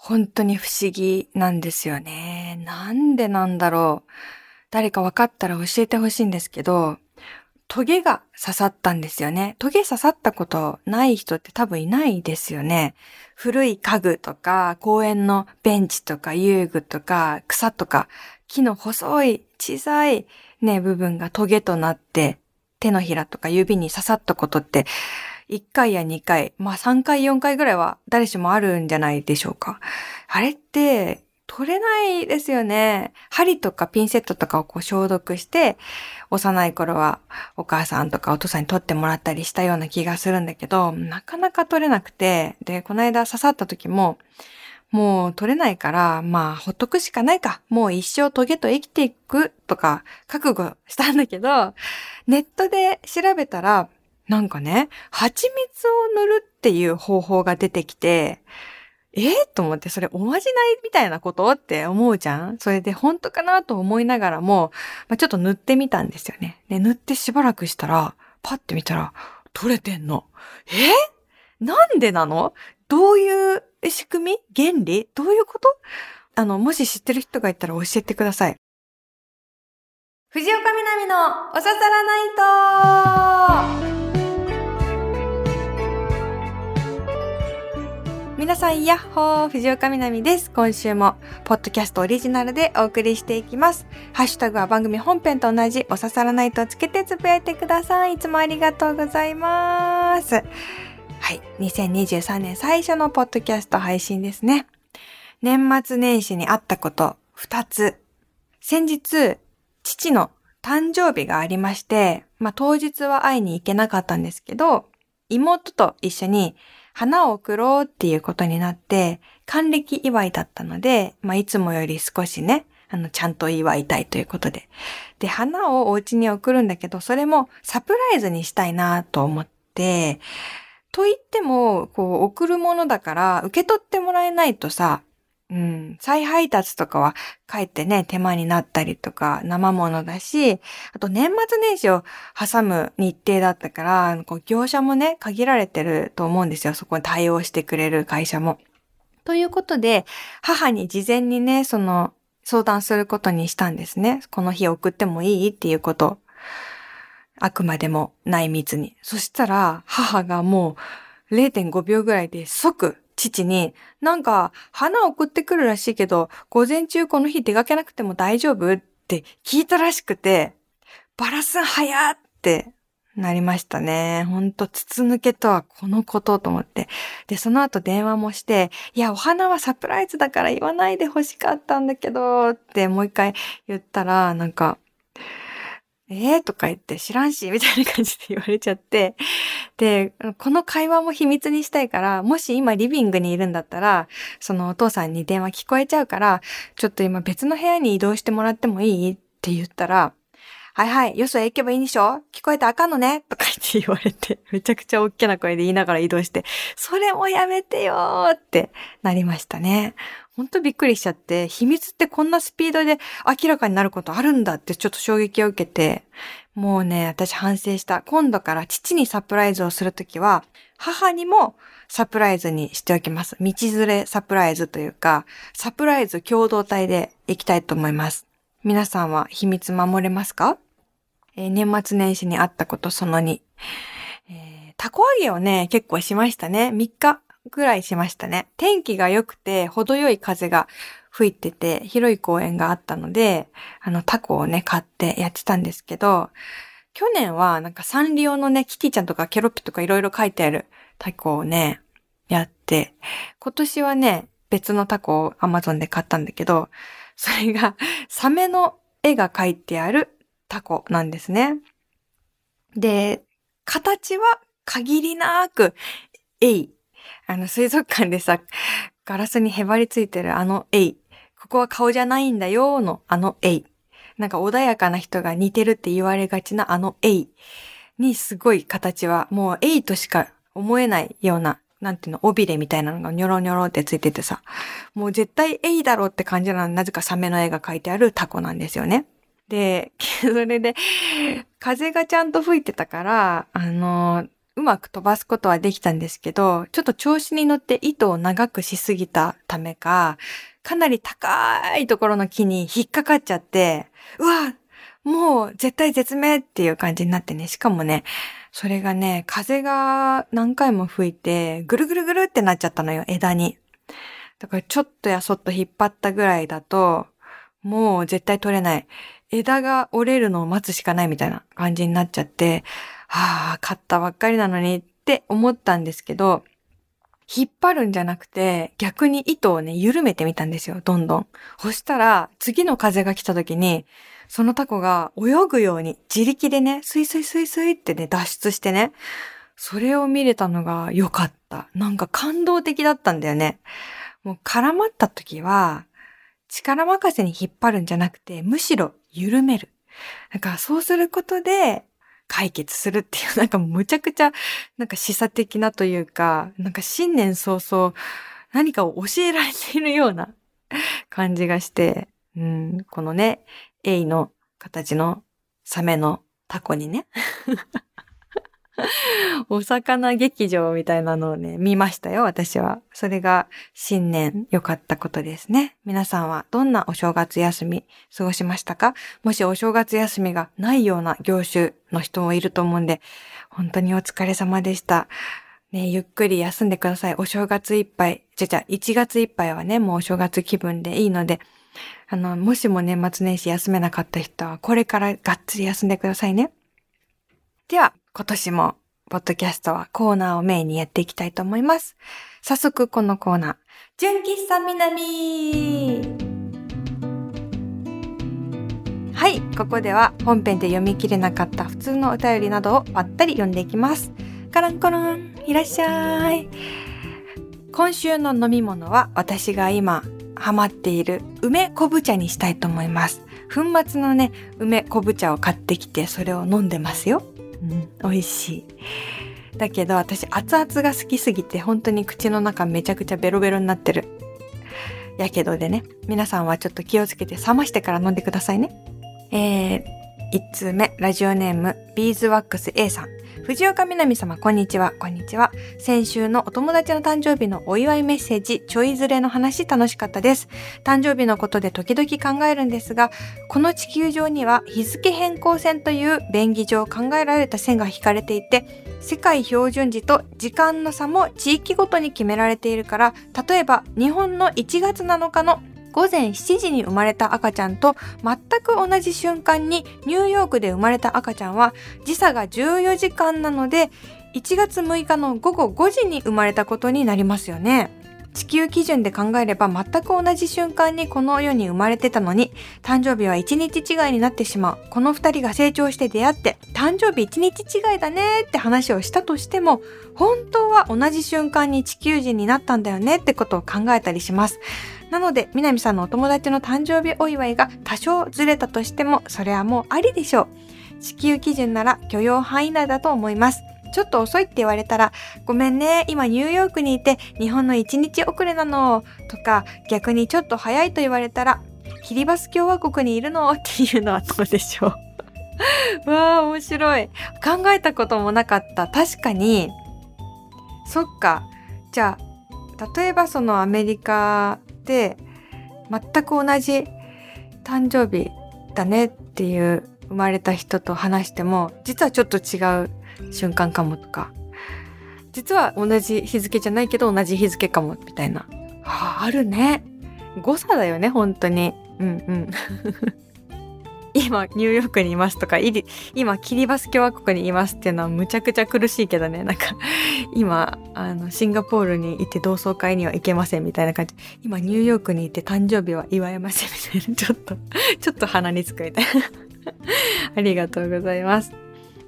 本当に不思議なんですよね。なんでなんだろう。誰か分かったら教えてほしいんですけど、トゲが刺さったんですよね。トゲ刺さったことない人って多分いないですよね。古い家具とか、公園のベンチとか遊具とか、草とか、木の細い小さいね、部分がトゲとなって、手のひらとか指に刺さったことって、1回や2回、まあ3回4回ぐらいは誰しもあるんじゃないでしょうか。あれって取れないですよね。針とかピンセットとかをこう消毒して、幼い頃はお母さんとかお父さんに取ってもらったりしたような気がするんだけど、なかなか取れなくて、で、この間刺さった時も、もう取れないから、まあ、ほっとくしかないか。もう一生トゲと生きていくとか、覚悟したんだけど、ネットで調べたら、なんかね、蜂蜜を塗るっていう方法が出てきて、えー、と思って、それおまじないみたいなこと？って思うじゃん？それで本当かなと思いながらも、まあ、ちょっと塗ってみたんですよね。で、塗ってしばらくしたら、パッて見たら、取れてんの。えなんでなの？どういう仕組み？原理？どういうこと？あの、もし知ってる人がいたら教えてください。藤岡みなみのおささらナイト。皆さん、やっほー藤岡みなみです。今週も、ポッドキャストオリジナルでお送りしていきます。ハッシュタグは番組本編と同じ、おささらないとつけてつぶやいてください。いつもありがとうございます。はい。2023年最初のポッドキャスト配信ですね。年末年始にあったこと、2つ。先日、父の誕生日がありまして、まあ当日は会いに行けなかったんですけど、妹と一緒に花を贈ろうっていうことになって、還暦祝いだったので、まあ、いつもより少しね、あの、ちゃんと祝いたいということで。で、花をお家に送るんだけど、それもサプライズにしたいなと思って、と言っても、こう、贈るものだから、受け取ってもらえないとさ、うん、再配達とかは帰ってね、手間になったりとか、生物だし、あと年末年始を挟む日程だったから、こう業者もね、限られてると思うんですよ。そこに対応してくれる会社も。ということで、母に事前にね、その、相談することにしたんですね。この日送ってもいい？っていうこと。あくまでも内密に。そしたら、母がもう0.5秒ぐらいで即父に、なんか、花送ってくるらしいけど、午前中この日出かけなくても大丈夫？って聞いたらしくて、バラすん早ってなりましたね。ほんと、筒抜けとはこのことと思って。で、その後電話もして、いや、お花はサプライズだから言わないで欲しかったんだけど、ってもう一回言ったら、なんか、えー？とか言って知らんし、みたいな感じで言われちゃって、で、この会話も秘密にしたいから、もし今リビングにいるんだったら、そのお父さんに電話聞こえちゃうから、ちょっと今別の部屋に移動してもらってもいい？って言ったら、はいはい、よそへ行けばいいんでしょ？聞こえたらあかんのね？とか言って言われて、めちゃくちゃ大きな声で言いながら移動して、それもやめてよーってなりましたね。ほんとびっくりしちゃって、秘密ってこんなスピードで明らかになることあるんだってちょっと衝撃を受けて、もうね、私反省した。今度から父にサプライズをするときは、母にもサプライズにしておきます。道連れサプライズというか、サプライズ共同体で行きたいと思います。皆さんは秘密守れますか？えー、年末年始にあったことその2。えー、たこ揚げをね、結構しましたね。3日ぐらいしましたね。天気が良くて、程よい風が吹いてて、広い公園があったので、あの、タコをね、買ってやってたんですけど、去年はなんかサンリオのね、キティちゃんとかケロッピとかいろいろ書いてあるタコをね、やって、今年はね、別のタコを Amazon で買ったんだけど、それがサメの絵が描いてあるタコなんですね。で、形は限りなく、エイ。あの、水族館でさ、ガラスにへばりついてるあのエイ。ここは顔じゃないんだよのあのエイ。なんか穏やかな人が似てるって言われがちなあのエイにすごい形はもうエイとしか思えないような、なんていうの、尾びれみたいなのがニョロニョロってついててさ、もう絶対エイだろうって感じなのになぜかサメの絵が描いてあるタコなんですよね。で、それで、風がちゃんと吹いてたから、あの、うまく飛ばすことはできたんですけど、ちょっと調子に乗って糸を長くしすぎたためか、かなり高いところの木に引っかかっちゃって、うわもう絶対絶命っていう感じになってね、しかもね、それがね、風が何回も吹いて、ぐるぐるぐるってなっちゃったのよ、枝に。だからちょっとやそっと引っ張ったぐらいだと、もう絶対取れない。枝が折れるのを待つしかないみたいな感じになっちゃって、はあ、買ったばっかりなのにって思ったんですけど、引っ張るんじゃなくて、逆に糸をね、緩めてみたんですよ、どんどん。そしたら、次の風が来た時に、そのタコが泳ぐように自力でね、スイスイスイスイってね、脱出してね、それを見れたのが良かった。なんか感動的だったんだよね。もう絡まった時は、力任せに引っ張るんじゃなくて、むしろ緩める。なんかそうすることで解決するっていう、なんかむちゃくちゃ、なんか示唆的なというか、なんか新年早々何かを教えられているような感じがして、うん、このね、エイの形のサメのタコにね お魚劇場みたいなのをね、見ましたよ、私は。それが新年良かったことですね。皆さんはどんなお正月休み過ごしましたか？もしお正月休みがないような業種の人もいると思うんで、本当にお疲れ様でした。ね、ゆっくり休んでください。お正月いっぱい。じゃじゃ、1月いっぱいはね、もうお正月気分でいいので、あの、もしも年末年始休めなかった人は、これからがっつり休んでくださいね。では、今年も、ポッドキャストはコーナーをメインにやっていきたいと思います。早速、このコーナー、純喫茶南はい、ここでは本編で読み切れなかった普通のお便りなどをぱったり読んでいきます。カランコロン、いらっしゃい。今週の飲み物は私が今ハマっている梅昆布茶にしたいと思います。粉末のね、梅昆布茶を買ってきてそれを飲んでますよ。うん、美味しい。だけど私熱々が好きすぎて本当に口の中めちゃくちゃベロベロになってる。やけどでね、皆さんはちょっと気をつけて冷ましてから飲んでくださいね。えー、1通目、ラジオネーム、ビーズワックス A さん。藤岡みなみ様、こんにちは。こんにちは。先週のお友達の誕生日のお祝いメッセージ、ちょいずれの話楽しかったです。誕生日のことで時々考えるんですが、この地球上には日付変更線という便宜上考えられた線が引かれていて、世界標準時と時間の差も地域ごとに決められているから、例えば日本の1月7日の午前7時に生まれた赤ちゃんと全く同じ瞬間にニューヨークで生まれた赤ちゃんは時差が14時間なので1月6日の午後5時に生まれたことになりますよね。地球基準で考えれば全く同じ瞬間にこの世に生まれてたのに誕生日は1日違いになってしまうこの2人が成長して出会って誕生日1日違いだねって話をしたとしても本当は同じ瞬間に地球人になったんだよねってことを考えたりしますなので、南さんのお友達の誕生日お祝いが多少ずれたとしても、それはもうありでしょう。地球基準なら許容範囲内だと思います。ちょっと遅いって言われたら、ごめんね、今ニューヨークにいて日本の1日遅れなの、とか、逆にちょっと早いと言われたら、キリバス共和国にいるの っていうのはどうでしょう。わあ、面白い。考えたこともなかった。確かに、そっか。じゃあ、例えばそのアメリカで全く同じ誕生日だねっていう生まれた人と話しても実はちょっと違う瞬間かもとか実は同じ日付じゃないけど同じ日付かもみたいな。ああるね。誤差だよね本当に。うんうん。今ニューヨークにいますとか、今キリバス共和国にいますっていうのはむちゃくちゃ苦しいけどね、なんか今、あの、シンガポールに行って同窓会には行けませんみたいな感じ。今ニューヨークにいて誕生日は祝えませんみたいな、ちょっとちょっと鼻につくみたいな ありがとうございます。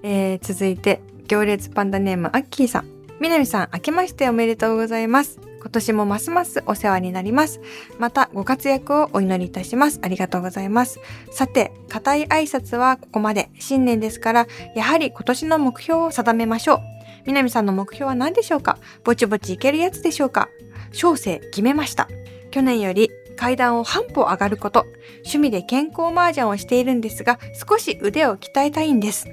えー、続いて、行列パンダネームアッキーさん。みなみさん、明けましておめでとうございます。今年もますますお世話になります。またご活躍をお祈りいたします。ありがとうございます。さて、固い挨拶はここまで。新年ですから、やはり今年の目標を定めましょう。南さんの目標は何でしょうか？ぼちぼちいけるやつでしょうか？小生決めました。去年より階段を半歩上がること。趣味で健康麻雀をしているんですが、少し腕を鍛えたいんです。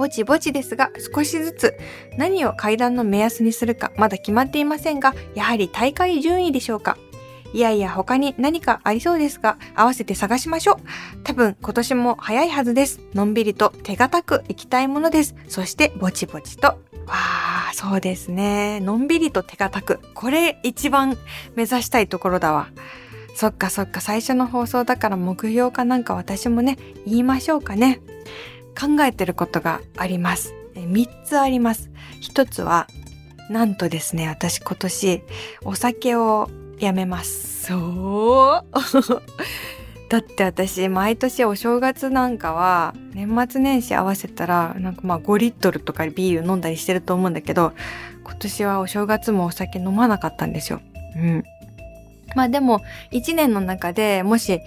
ぼちぼちですが少しずつ何を階段の目安にするかまだ決まっていませんが、やはり大会順位でしょうか。いやいや他に何かありそうですが、合わせて探しましょう。多分今年も早いはずです。のんびりと手堅く行きたいものです。そしてぼちぼちと。わあ、そうですね。のんびりと手堅く。これ一番目指したいところだわ。そっかそっか、最初の放送だから目標かなんか私もね、言いましょうかね。考えてることがあります。3つあります。1つは、なんとですね、私今年お酒をやめます。そう だって私毎年お正月なんかは年末年始合わせたらなんかまあ5リットルとかビール飲んだりしてると思うんだけど今年はお正月もお酒飲まなかったんですよ。うん。まあでも1年の中でもし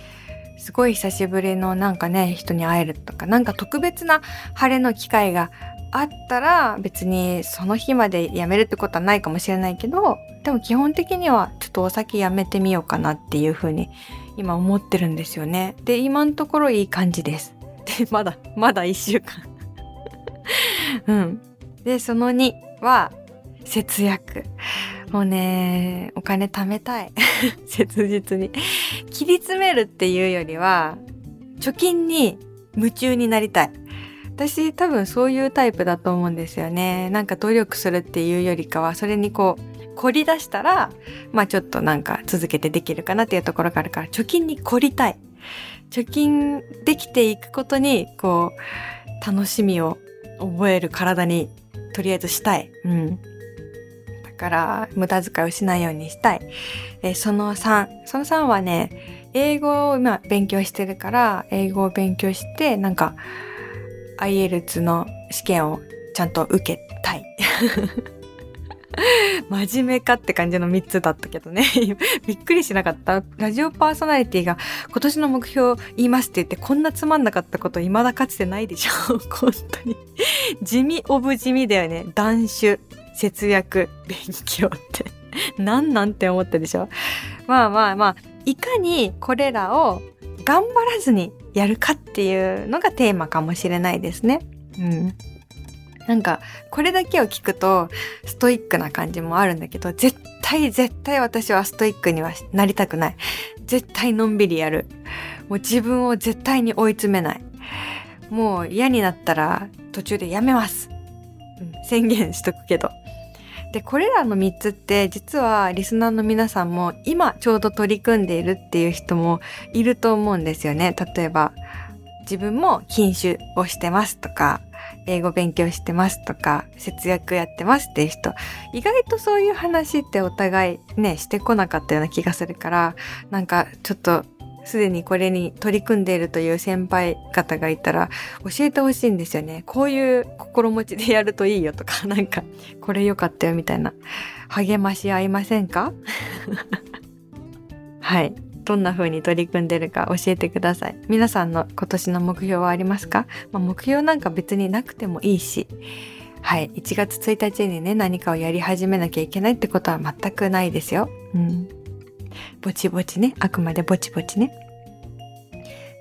すごい久しぶりのなんかね人に会えるとかなんか特別な晴れの機会があったら別にその日までやめるってことはないかもしれないけどでも基本的にはちょっとお酒やめてみようかなっていうふうに今思ってるんですよね。で今のところいい感じです。でまだまだ1週間 うん。でその2は節約。もうね、お金貯めたい。切実に。切り詰めるっていうよりは、貯金に夢中になりたい。私多分そういうタイプだと思うんですよね。なんか努力するっていうよりかは、それにこう、凝り出したら、まあちょっとなんか続けてできるかなっていうところがあるから、貯金に凝りたい。貯金できていくことに、こう、楽しみを覚える体に、とりあえずしたい。うん。から、無駄遣いをしないようにしたい。えその3。その3はね、英語を今勉強してるから、英語を勉強して、なんか、IELTS の試験をちゃんと受けたい。真面目かって感じの3つだったけどね。びっくりしなかった。ラジオパーソナリティが今年の目標言いますって言ってこんなつまんなかったこと未だかつてないでしょ。本当に。地味オブ地味だよね。断酒、節約、勉強って。なんなんて思ったでしょ？まあまあまあ、いかにこれらを頑張らずにやるかっていうのがテーマかもしれないですね。うん。なんか、これだけを聞くと、ストイックな感じもあるんだけど、絶対絶対私はストイックにはなりたくない。絶対のんびりやる。もう自分を絶対に追い詰めない。もう嫌になったら途中でやめます。うん、宣言しとくけど。で、これらの3つって実はリスナーの皆さんも今ちょうど取り組んでいるっていう人もいると思うんですよね。例えば、自分も禁酒をしてますとか、英語勉強してますとか、節約やってますっていう人、意外とそういう話ってお互いね、してこなかったような気がするから、なんかちょっとすでにこれに取り組んでいるという先輩方がいたら教えてほしいんですよね。こういう心持ちでやるといいよとか、なんか、これ良かったよみたいな。励まし合いませんか？はい。どんな風に取り組んでるか教えてください。皆さんの今年の目標はありますか、まあ、目標なんか別になくてもいいし、はい。1月1日にね、何かをやり始めなきゃいけないってことは全くないですよ。うん。ぼちぼちね。あくまでぼちぼちね。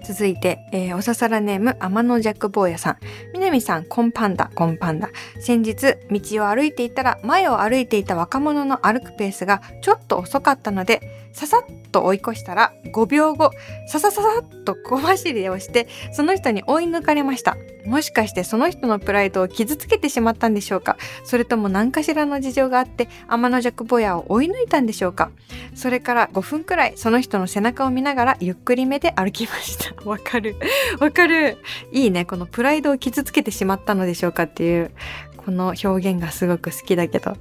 続いて、えー、おささらネーム、天野ジャック坊やさん。みなみさん、コンパンダ、コンパンダ。先日、道を歩いていたら、前を歩いていた若者の歩くペースがちょっと遅かったので、ささっと追い越したら5秒後、ささささっと小走りをして、その人に追い抜かれました。もしかしてその人のプライドを傷つけてしまったんでしょうか？それとも何かしらの事情があって、天の弱坊やを追い抜いたんでしょうか？それから5分くらいその人の背中を見ながらゆっくりめで歩きました。わかる。わかる。いいね。このプライドを傷つけてしまったのでしょうかっていう、この表現がすごく好きだけど。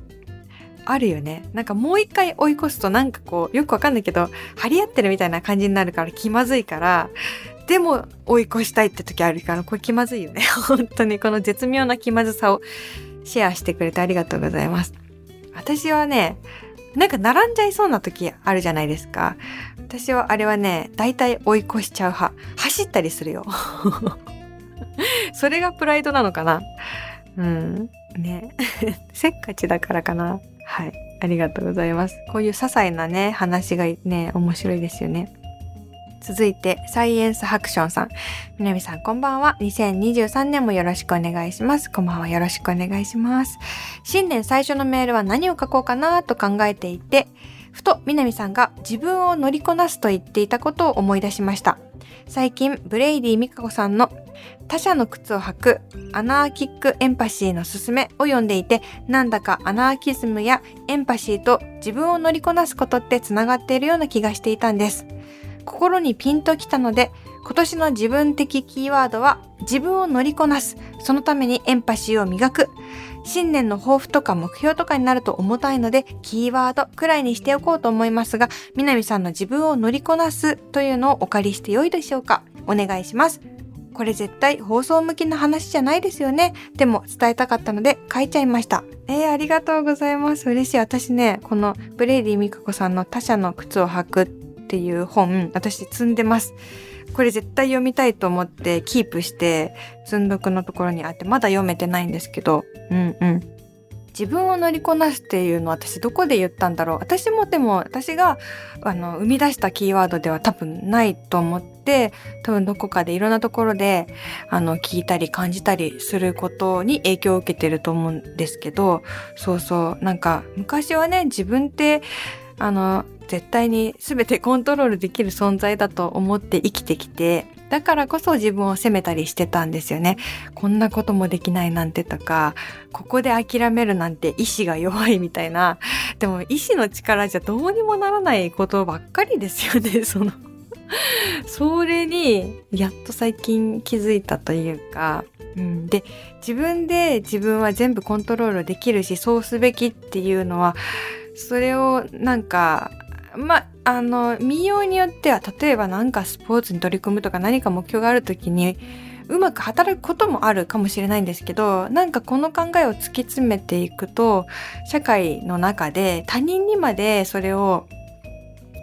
あるよね。なんかもう一回追い越すとなんかこう、よくわかんないけど、張り合ってるみたいな感じになるから気まずいから、でも追い越したいって時あるから、これ気まずいよね。本当にこの絶妙な気まずさをシェアしてくれてありがとうございます。私はね、なんか並んじゃいそうな時あるじゃないですか。私はあれはね、大体追い越しちゃう派。走ったりするよ。それがプライドなのかなうん。ね。せっかちだからかな。はい。ありがとうございます。こういう些細なね、話がね、面白いですよね。続いて、サイエンスハクションさん。みなみさん、こんばんは。2023年もよろしくお願いします。こんばんは。よろしくお願いします。新年最初のメールは何を書こうかなと考えていて、ふとみなみさんが自分を乗りこなすと言っていたことを思い出しました。最近、ブレイディ・ミカコさんの他者の靴を履くアナーキックエンパシーのすすめを読んでいて、なんだかアナーキズムやエンパシーと自分を乗りこなすことって繋がっているような気がしていたんです。心にピンときたので、今年の自分的キーワードは自分を乗りこなす。そのためにエンパシーを磨く。新年の抱負とか目標とかになると重たいので、キーワードくらいにしておこうと思いますが、南さんの自分を乗りこなすというのをお借りしてよいでしょうか？お願いします。これ絶対放送向きな話じゃないですよね？でも伝えたかったので書いちゃいました。えー、ありがとうございます。嬉しい。私ね、このブレイディ・ミカコさんの他者の靴を履くっていう本、私積んでます。これ絶対読みたいと思ってキープして積んどくのところにあってまだ読めてないんですけど、うんうん。自分を乗りこなすっていうのは私どこで言ったんだろう。私もでも私があの生み出したキーワードでは多分ないと思って多分どこかでいろんなところであの聞いたり感じたりすることに影響を受けてると思うんですけど。そうそう。なんか昔はね自分ってあの絶対に全てコントロールできる存在だと思って生きてきてだからこそ自分を責めたりしてたんですよね。こんなこともできないなんてとか、ここで諦めるなんて意志が弱いみたいな。でも意志の力じゃどうにもならないことばっかりですよね、そのそれに、やっと最近気づいたというか、うん、で、自分で自分は全部コントロールできるし、そうすべきっていうのは、それをなんかまあの見ようによっては例えば何かスポーツに取り組むとか何か目標がある時にうまく働くこともあるかもしれないんですけどなんかこの考えを突き詰めていくと社会の中で他人にまでそれを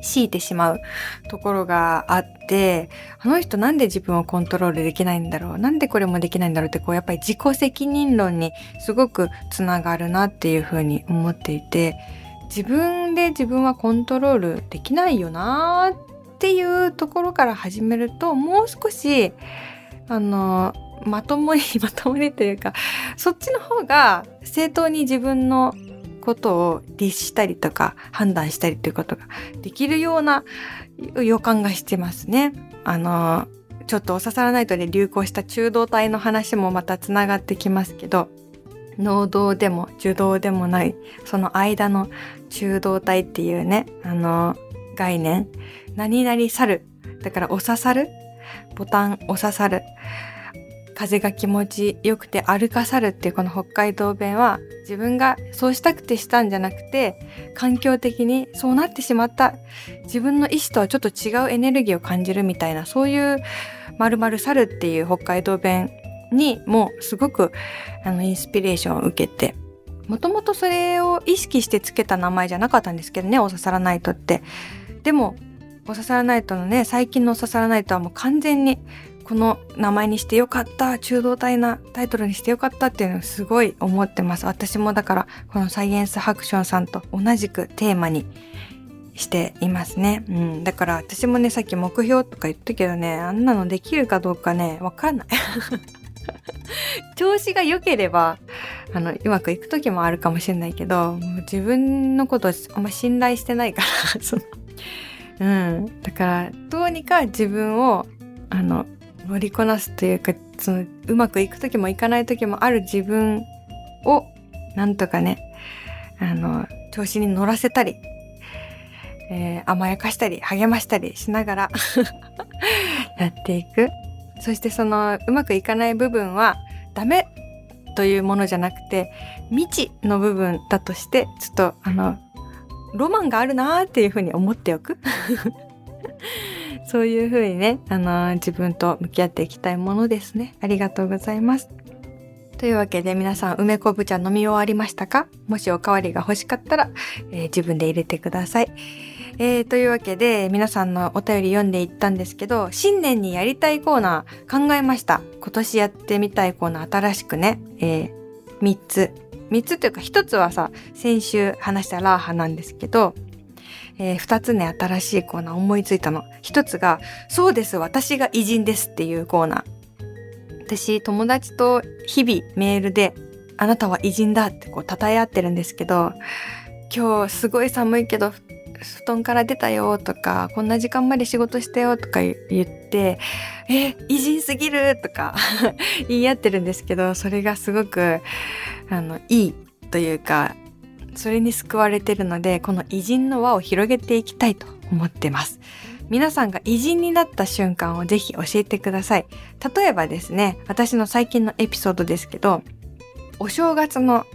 強いてしまうところがあって、あの人なんで自分をコントロールできないんだろう？なんでこれもできないんだろうってこうやっぱり自己責任論にすごくつながるなっていうふうに思っていて、自分で自分はコントロールできないよなっていうところから始めるともう少しあのまともに まともにというかそっちの方が正当に自分のことを律したりとか判断したりということができるような予感がしてますね。あのちょっとお刺さらないとで流行した中道体の話もまたつながってきますけど能動でも受動でもないその間の中動体っていうねあの概念。何々去るだからお刺さる。ボタンお刺さる。風が気持ちよくて歩かさるっていうこの北海道弁は自分がそうしたくてしたんじゃなくて環境的にそうなってしまった。自分の意思とはちょっと違うエネルギーを感じるみたいなそういう〇〇去るっていう北海道弁にもすごくあのインスピレーションを受けてもともとそれを意識してつけた名前じゃなかったんですけどねおささらナイトってでもおささらナイトのね最近のおささらナイトはもう完全にこの名前にしてよかった中道体なタイトルにしてよかったっていうのをすごい思ってます私もだからこのサイエンスハクションさんと同じくテーマにしていますね。うん。だから私もね、さっき目標とか言ったけどね、あんなのできるかどうかね、わかんない。調子が良ければ、あの、うまくいく時もあるかもしれないけど、もう自分のことあんま信頼してないから その、うん。だから、どうにか自分を、あの、乗りこなすというか、その、うまくいく時もいかない時もある自分を、なんとかね、あの、調子に乗らせたり、えー、甘やかしたり、励ましたりしながら やっていく。そしてそのうまくいかない部分はダメというものじゃなくて未知の部分だとしてちょっとあのロマンがあるなーっていうふうに思っておく そういうふうにね、あの自分と向き合っていきたいものですね。ありがとうございます。というわけで皆さん梅昆布茶飲み終わりましたか？もしおかわりが欲しかったら、えー、自分で入れてください。えー、というわけで皆さんのお便り読んでいったんですけど新年にやりたいコーナー考えました今年やってみたいコーナー新しくね、えー、3つ3つというか1つはさ先週話したラーハなんですけど、えー、二つね、新しいコーナー思いついたの。一つが、そうです、私が偉人ですっていうコーナー。私、友達と日々メールで、あなたは偉人だってこう、称え合ってるんですけど、今日すごい寒いけど、布団から出たよとか、こんな時間まで仕事したよとか言って、え、偉人すぎるとか 言い合ってるんですけど、それがすごく、あの、いいというか、それに救われてるので、この偉人の輪を広げていきたいと思ってます。皆さんが偉人になった瞬間をぜひ教えてください。例えばですね、私の最近のエピソードですけど、お正月の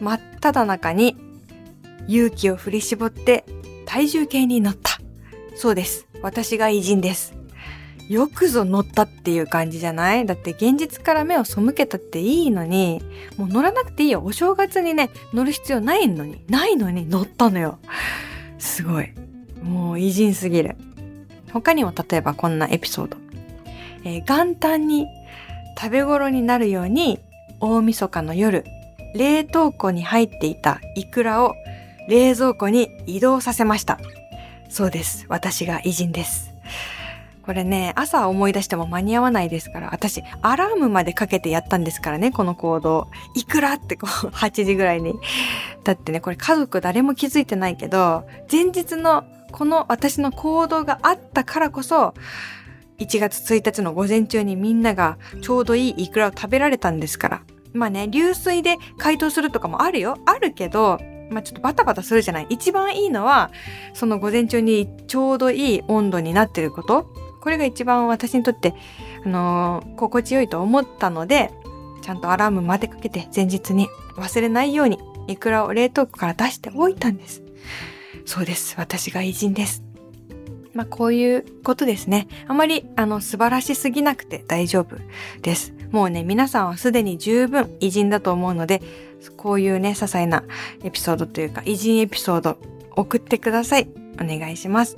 真っ只中に勇気を振り絞って体重計に乗った。そうです。私が偉人です。よくぞ乗ったっていう感じじゃない？だって現実から目を背けたっていいのに、もう乗らなくていいよ。お正月にね、乗る必要ないのに、ないのに乗ったのよ。すごい。もう偉人すぎる。他にも例えばこんなエピソード。えー、元旦に食べ頃になるように大晦日の夜、冷凍庫に入っていたイクラを冷蔵庫に移動させました。そうです。私が偉人です。これね、朝思い出しても間に合わないですから、私、アラームまでかけてやったんですからね、この行動。いくらってこう、8時ぐらいに。だってね、これ家族誰も気づいてないけど、前日のこの私の行動があったからこそ、1月1日の午前中にみんながちょうどいいイクラを食べられたんですから。まあね、流水で解凍するとかもあるよ。あるけど、まあちょっとバタバタするじゃない。一番いいのは、その午前中にちょうどいい温度になってること。これが一番私にとって、あのー、心地よいと思ったので、ちゃんとアラームまでかけて前日に忘れないようにイクラを冷凍庫から出しておいたんです。そうです。私が偉人です。まあ、こういうことですね。あまり、あの、素晴らしすぎなくて大丈夫です。もうね、皆さんはすでに十分偉人だと思うので、こういうね、些細なエピソードというか、偉人エピソード送ってください。お願いします。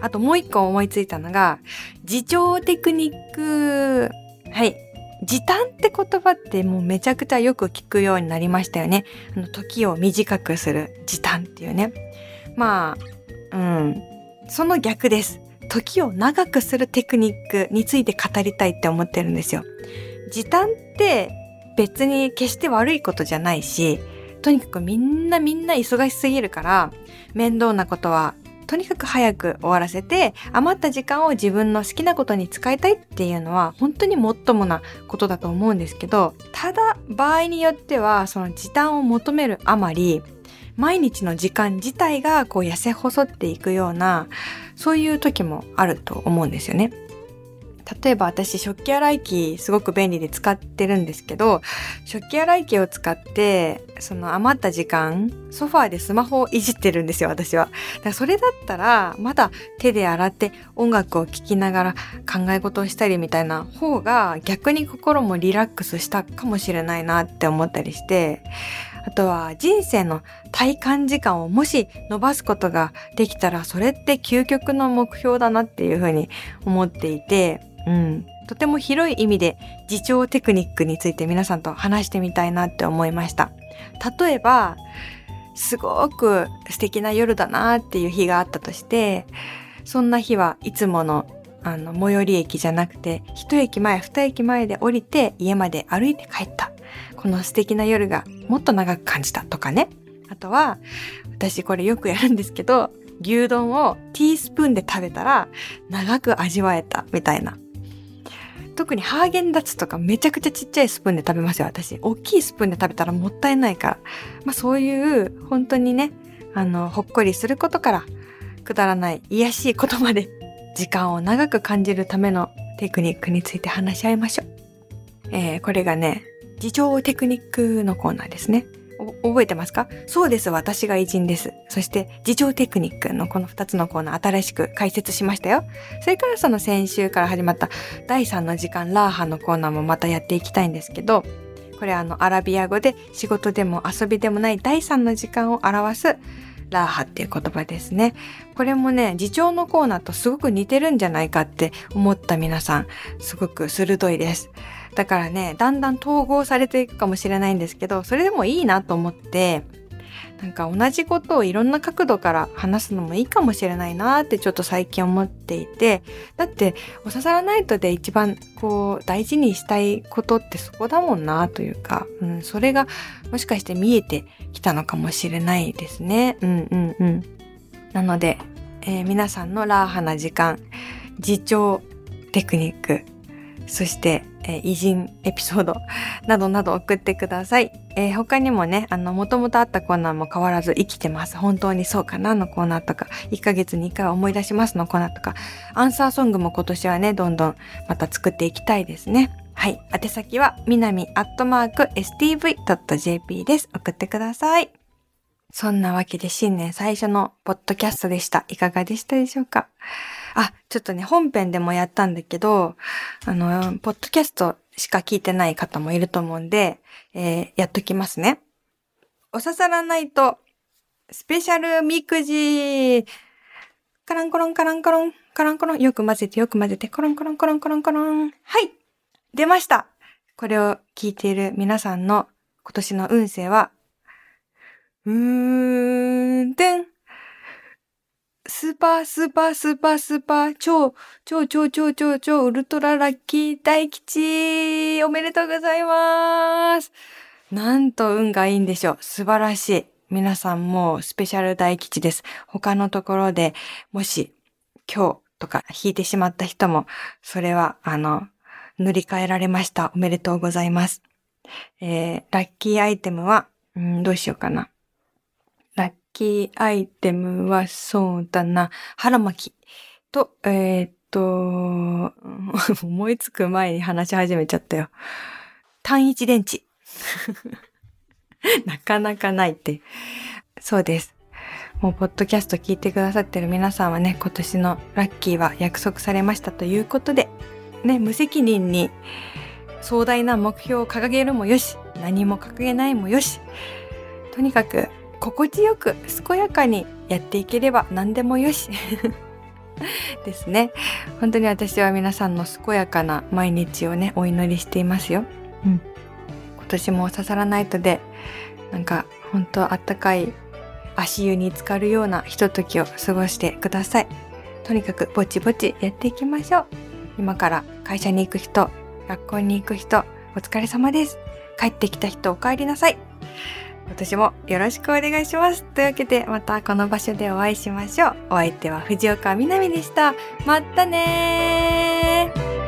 あともう一個思いついたのが、自重テクニック。はい。時短って言葉ってもうめちゃくちゃよく聞くようになりましたよね。あの、時を短くする時短っていうね。まあ、うん。その逆です。時を長くするテクニックについて語りたいって思ってるんですよ。時短って別に決して悪いことじゃないし、とにかくみんなみんな忙しすぎるから、面倒なことはとにかく早く終わらせて、余った時間を自分の好きなことに使いたいっていうのは、本当にもっともなことだと思うんですけど、ただ、場合によっては、その時短を求めるあまり、毎日の時間自体がこう痩せ細っていくような、そういう時もあると思うんですよね。例えば私食器洗い機すごく便利で使ってるんですけど、食器洗い機を使って、その余った時間、ソファーでスマホをいじってるんですよ、私は。だからそれだったら、まだ手で洗って音楽を聴きながら考え事をしたりみたいな方が逆に心もリラックスしたかもしれないなって思ったりして、あとは人生の体感時間をもし伸ばすことができたらそれって究極の目標だなっていうふうに思っていて、うん。とても広い意味で自重テクニックについて皆さんと話してみたいなって思いました。例えば、すごく素敵な夜だなっていう日があったとして、そんな日はいつものあの、最寄り駅じゃなくて、一駅前、二駅前で降りて家まで歩いて帰った。この素敵な夜がもっと長く感じたとかね。あとは、私これよくやるんですけど、牛丼をティースプーンで食べたら長く味わえたみたいな。特にハーゲンダッツとかめちゃくちゃちっちゃいスプーンで食べますよ、私。大きいスプーンで食べたらもったいないから。まあそういう本当にね、あの、ほっこりすることから、くだらない癒しいことまで時間を長く感じるためのテクニックについて話し合いましょう。えー、これがね、自重テクニックのコーナーですね。覚えてますか？そうです。私が偉人です。そして、自重テクニックのこの2つのコーナー新しく解説しましたよ。それからその先週から始まった第3の時間ラーハのコーナーもまたやっていきたいんですけど、これあのアラビア語で仕事でも遊びでもない第3の時間を表すラーハっていう言葉ですね。これもね、自重のコーナーとすごく似てるんじゃないかって思った皆さん、すごく鋭いです。だからね、だんだん統合されていくかもしれないんですけど、それでもいいなと思って、なんか同じことをいろんな角度から話すのもいいかもしれないなってちょっと最近思っていて、だっておささらナイトで一番こう大事にしたいことってそこだもんなというか、うん、それがもしかして見えてきたのかもしれないですね。うんうんうん。なので、えー、皆さんのラーハな時間、自重テクニック、そして、えー、偉人エピソード などなど送ってください。えー、他にもね、あの、もともとあったコーナーも変わらず生きてます。本当にそうかなのコーナーとか、1ヶ月に1回思い出しますのコーナーとか、アンサーソングも今年はね、どんどんまた作っていきたいですね。はい。宛先は、みなみアットマーク stv.jp です。送ってください。そんなわけで新年最初のポッドキャストでした。いかがでしたでしょうか？あ、ちょっとね、本編でもやったんだけど、あの、ポッドキャストしか聞いてない方もいると思うんで、えー、やっときますね。おささらないと、スペシャルみくじカランコロンカランコロン、カランコロン、よく混ぜてよく混ぜて、コロンコロンコロンコロンコロン。はい出ましたこれを聞いている皆さんの今年の運勢は、うーん、でん。スーパースーパースーパースーパー超超超超超超ウルトララッキー大吉おめでとうございますなんと運がいいんでしょう。素晴らしい。皆さんもスペシャル大吉です。他のところでもし今日とか引いてしまった人も、それはあの、塗り替えられました。おめでとうございます。えー、ラッキーアイテムは、うん、どうしようかな。ラッキーアイテムはそうだな。腹巻きと、えー、っと、思いつく前に話し始めちゃったよ。単一電池。なかなかないって。そうです。もう、ポッドキャスト聞いてくださってる皆さんはね、今年のラッキーは約束されましたということで、ね、無責任に壮大な目標を掲げるもよし、何も掲げないもよし、とにかく心地よく健やかにやっていければ何でもよし ですね。本当に私は皆さんの健やかな毎日をね、お祈りしていますよ。うん。今年も刺さらないとで、なんか本当あったかい足湯に浸かるようなひとときを過ごしてください。とにかくぼちぼちやっていきましょう。今から会社に行く人、学校に行く人、お疲れ様です。帰ってきた人お帰りなさい。今年もよろしくお願いします。というわけでまたこの場所でお会いしましょう。お相手は藤岡みなみでした。またねー